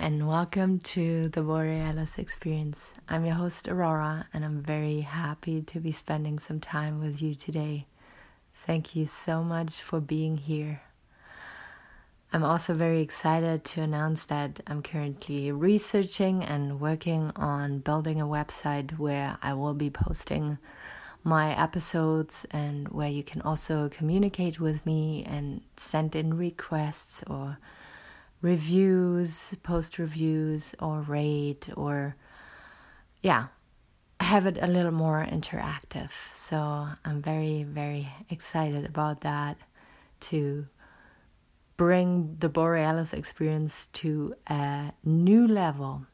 and welcome to the Borealis Experience. I'm your host, Aurora, and I'm very happy to be spending some time with you today. Thank you so much for being here. I'm also very excited to announce that I'm currently researching and working on building a website where I will be posting my episodes and where you can also communicate with me and send in requests or reviews, post reviews, or rate, or yeah, have it a little more interactive. So I'm very, very excited about that to bring the Borealis experience to a new level.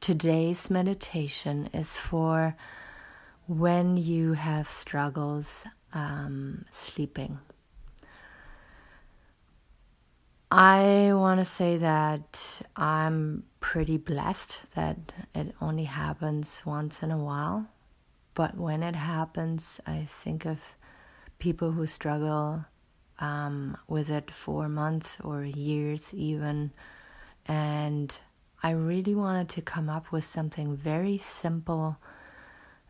Today's meditation is for when you have struggles um, sleeping. I want to say that I'm pretty blessed that it only happens once in a while. But when it happens, I think of people who struggle um, with it for months or years, even. And I really wanted to come up with something very simple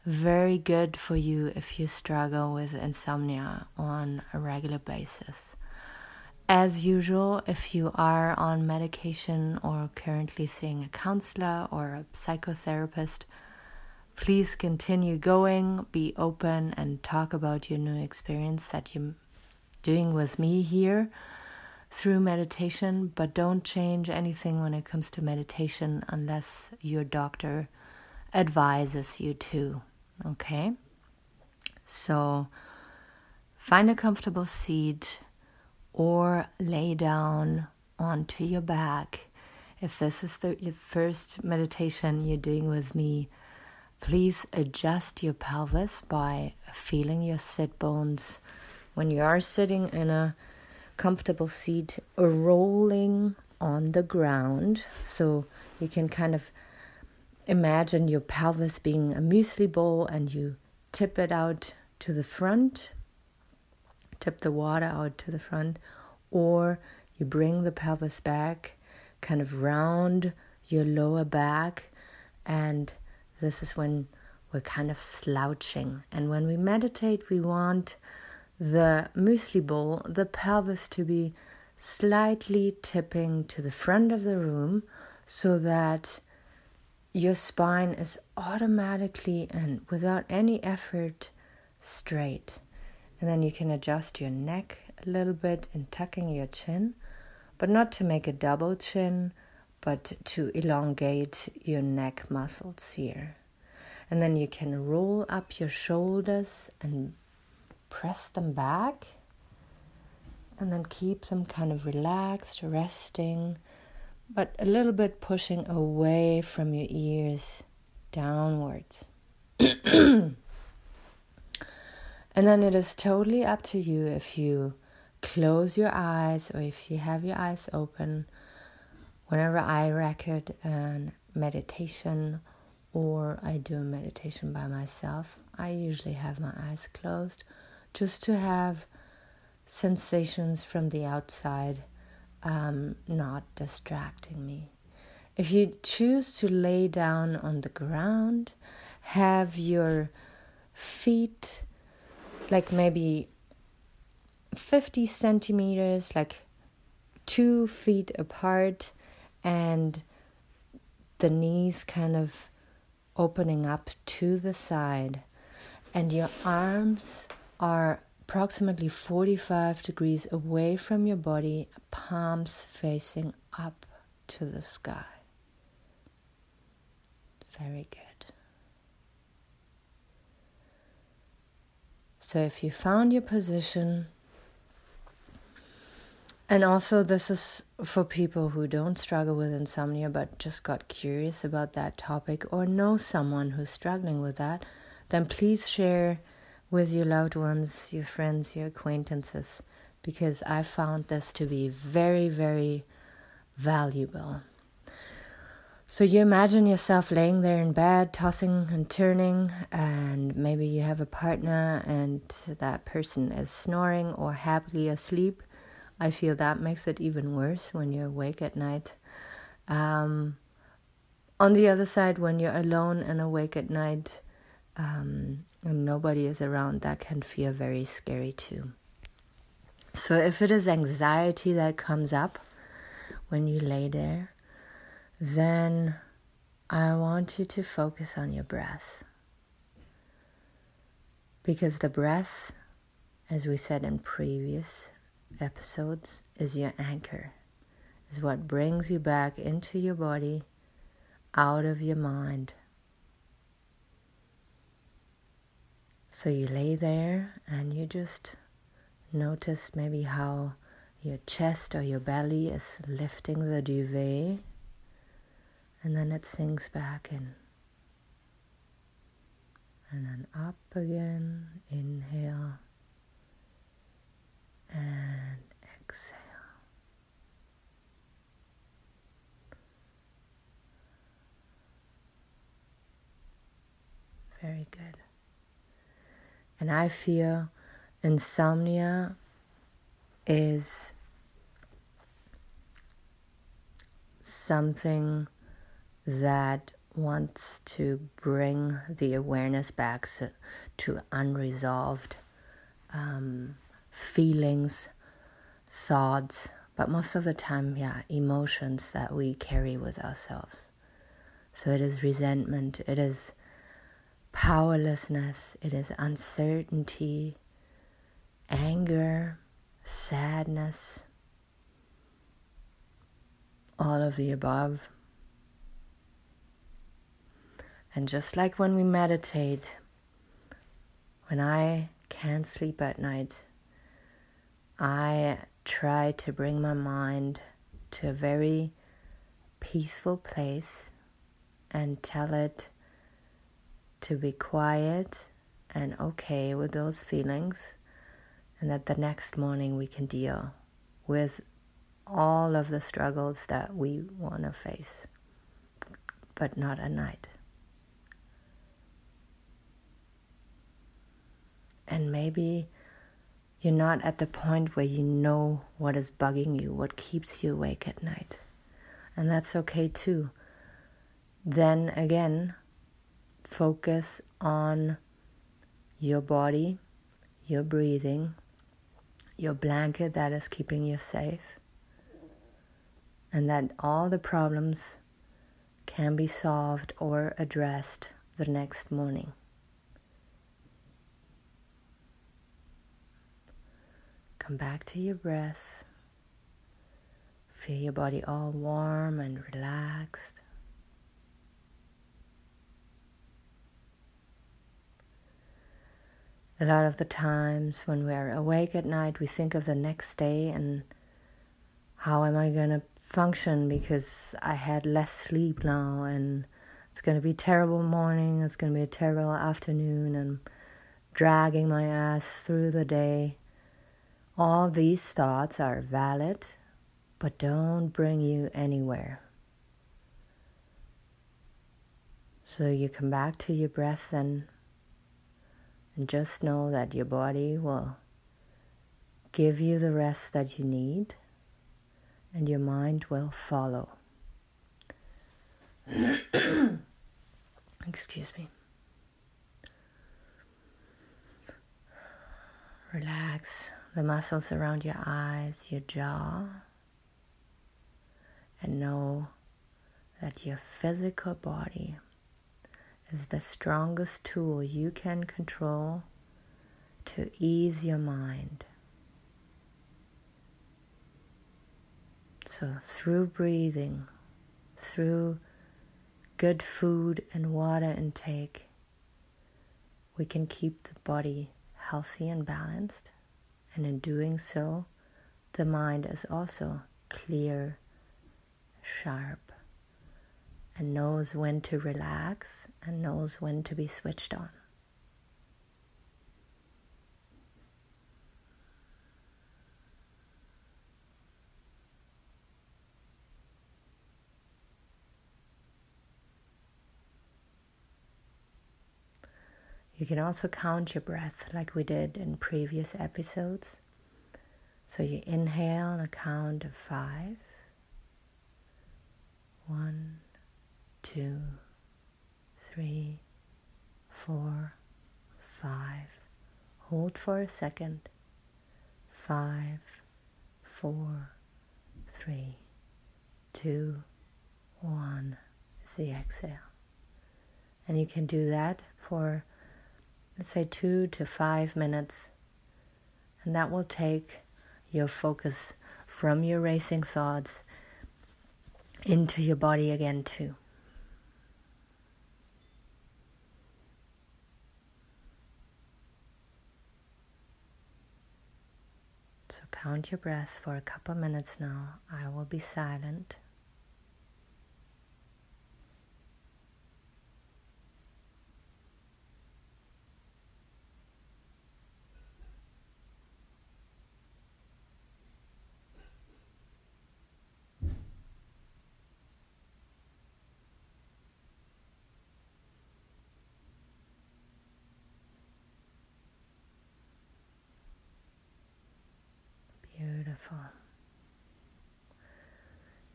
very good for you if you struggle with insomnia on a regular basis. As usual, if you are on medication or currently seeing a counselor or a psychotherapist, please continue going, be open, and talk about your new experience that you're doing with me here through meditation. But don't change anything when it comes to meditation unless your doctor advises you to. Okay? So find a comfortable seat or lay down onto your back. If this is the first meditation you're doing with me, please adjust your pelvis by feeling your sit bones when you are sitting in a comfortable seat, rolling on the ground. So you can kind of imagine your pelvis being a muesli bowl and you tip it out to the front, tip the water out to the front, or you bring the pelvis back kind of round your lower back, and this is when we're kind of slouching. And when we meditate, we want the muesli bowl, the pelvis to be slightly tipping to the front of the room so that your spine is automatically and without any effort straight. And then you can adjust your neck a little bit in tucking your chin, but not to make a double chin, but to elongate your neck muscles here. And then you can roll up your shoulders and press them back. And then keep them kind of relaxed, resting but a little bit pushing away from your ears downwards. and then it is totally up to you if you close your eyes or if you have your eyes open. Whenever I record a meditation or I do a meditation by myself, I usually have my eyes closed just to have sensations from the outside um, not distracting me. If you choose to lay down on the ground, have your feet like maybe 50 centimeters, like two feet apart, and the knees kind of opening up to the side, and your arms are approximately 45 degrees away from your body, palms facing up to the sky. Very good. So, if you found your position, and also, this is for people who don't struggle with insomnia but just got curious about that topic or know someone who's struggling with that, then please share with your loved ones, your friends, your acquaintances, because I found this to be very, very valuable. So you imagine yourself laying there in bed, tossing and turning, and maybe you have a partner and that person is snoring or happily asleep. I feel that makes it even worse when you're awake at night. Um, on the other side, when you're alone and awake at night um, and nobody is around, that can feel very scary too. So, if it is anxiety that comes up when you lay there, then I want you to focus on your breath. Because the breath, as we said in previous episodes, is your anchor, is what brings you back into your body, out of your mind. So you lay there and you just notice maybe how your chest or your belly is lifting the duvet and then it sinks back in. And then up again, inhale and exhale. Very good. And I feel insomnia is something that wants to bring the awareness back to unresolved um, feelings, thoughts, but most of the time, yeah, emotions that we carry with ourselves. So it is resentment, it is powerlessness, it is uncertainty, anger, sadness, all of the above. And just like when we meditate, when I can't sleep at night, I try to bring my mind to a very peaceful place and tell it to be quiet and okay with those feelings, and that the next morning we can deal with all of the struggles that we want to face, but not at night. And maybe you're not at the point where you know what is bugging you, what keeps you awake at night. And that's okay too. Then again, focus on your body, your breathing, your blanket that is keeping you safe, and that all the problems can be solved or addressed the next morning. Come back to your breath. Feel your body all warm and relaxed. A lot of the times when we're awake at night, we think of the next day and how am I going to function because I had less sleep now and it's going to be terrible morning, it's going to be a terrible afternoon and dragging my ass through the day. All these thoughts are valid, but don't bring you anywhere. So you come back to your breath then, and just know that your body will give you the rest that you need, and your mind will follow. Excuse me. Relax the muscles around your eyes, your jaw, and know that your physical body is the strongest tool you can control to ease your mind. So, through breathing, through good food and water intake, we can keep the body healthy and balanced. And in doing so, the mind is also clear, sharp, and knows when to relax and knows when to be switched on. You can also count your breath like we did in previous episodes. So you inhale and a count of five. One, two, three, four, five. Hold for a second. Five, four, three, two, one. Is the exhale. And you can do that for, let's say, two to five minutes. And that will take your focus from your racing thoughts into your body again, too. So count your breath for a couple minutes now. I will be silent.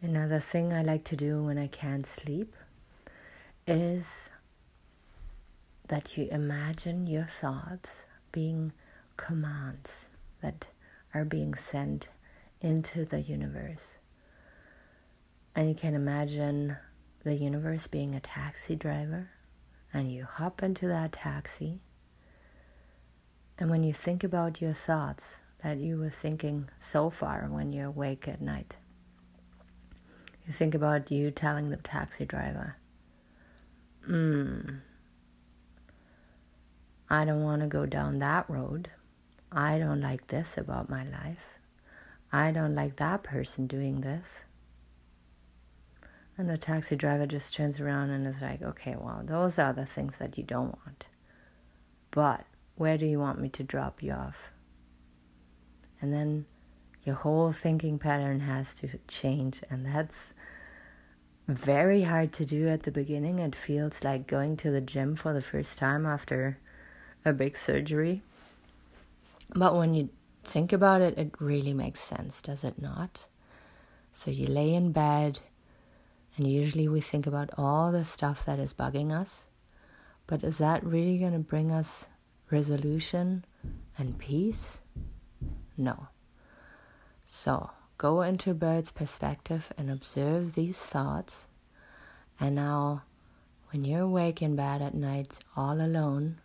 Another thing I like to do when I can't sleep is that you imagine your thoughts being commands that are being sent into the universe. And you can imagine the universe being a taxi driver, and you hop into that taxi. And when you think about your thoughts, that you were thinking so far when you're awake at night. You think about you telling the taxi driver, Hmm, I don't want to go down that road. I don't like this about my life. I don't like that person doing this. And the taxi driver just turns around and is like, okay, well, those are the things that you don't want. But where do you want me to drop you off? And then your whole thinking pattern has to change. And that's very hard to do at the beginning. It feels like going to the gym for the first time after a big surgery. But when you think about it it really makes sense does it not? So you lay in bed and usually we think about all the stuff that is bugging us. But is that really going to bring us resolution and peace no. So go into bird's perspective and observe these thoughts. And now, when you're awake in bed at night all alone,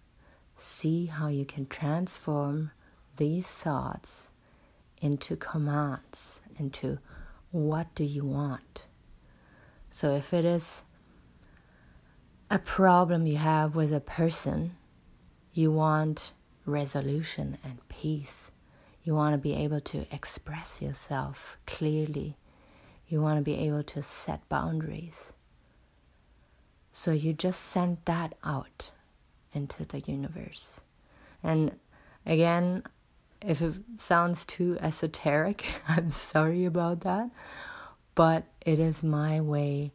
see how you can transform these thoughts into commands, into what do you want. So if it is a problem you have with a person, you want resolution and peace. You want to be able to express yourself clearly. You want to be able to set boundaries. So you just send that out into the universe. And again, if it sounds too esoteric, I'm sorry about that. But it is my way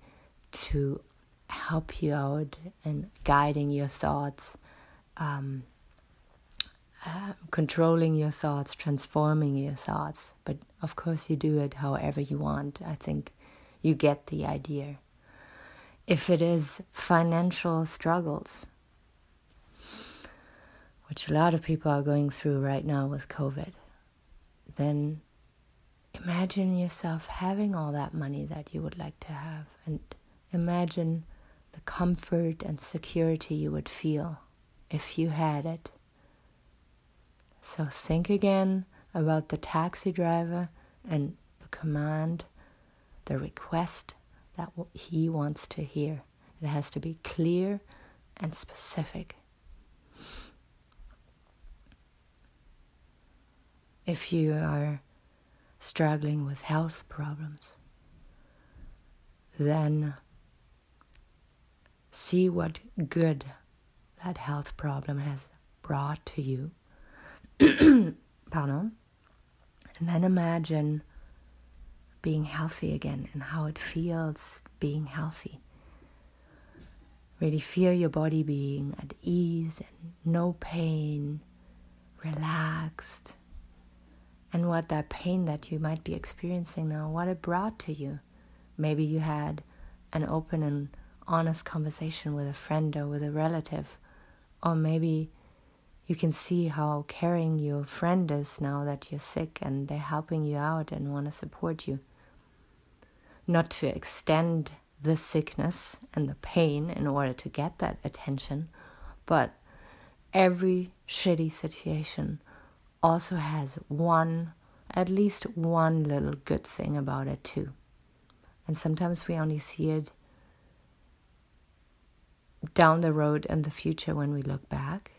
to help you out and guiding your thoughts. Um, um, controlling your thoughts, transforming your thoughts. But of course, you do it however you want. I think you get the idea. If it is financial struggles, which a lot of people are going through right now with COVID, then imagine yourself having all that money that you would like to have and imagine the comfort and security you would feel if you had it so think again about the taxi driver and the command, the request that he wants to hear. It has to be clear and specific. If you are struggling with health problems, then see what good that health problem has brought to you pardon, and then imagine being healthy again and how it feels being healthy. Really feel your body being at ease and no pain, relaxed. And what that pain that you might be experiencing now, what it brought to you. Maybe you had an open and honest conversation with a friend or with a relative. Or maybe you can see how caring your friend is now that you're sick and they're helping you out and want to support you. Not to extend the sickness and the pain in order to get that attention, but every shitty situation also has one, at least one little good thing about it too. And sometimes we only see it down the road in the future when we look back,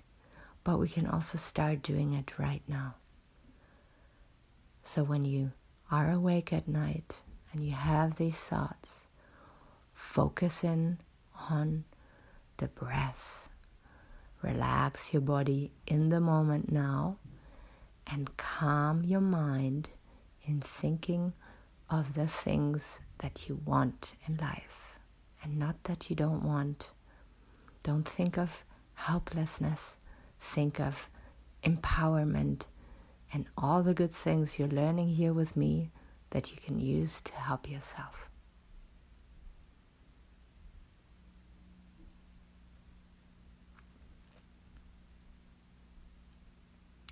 but we can also start doing it right now. So when you are awake at night and you have these thoughts, focus in on the breath. Relax your body in the moment now and calm your mind in thinking of the things that you want in life and not that you don't want. Don't think of helplessness, think of empowerment and all the good things you're learning here with me that you can use to help yourself.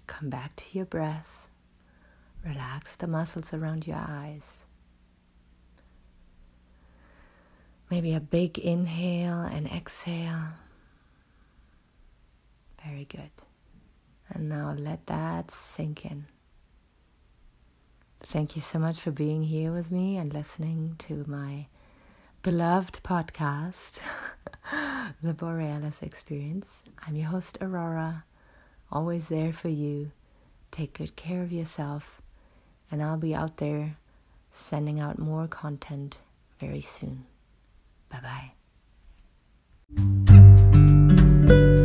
Come back to your breath. Relax the muscles around your eyes. Maybe a big inhale and exhale. Very good. And now let that sink in. Thank you so much for being here with me and listening to my beloved podcast, The Borealis Experience. I'm your host, Aurora always there for you. Take good care of yourself, and I'll be out there sending out more content very soon. Bye bye.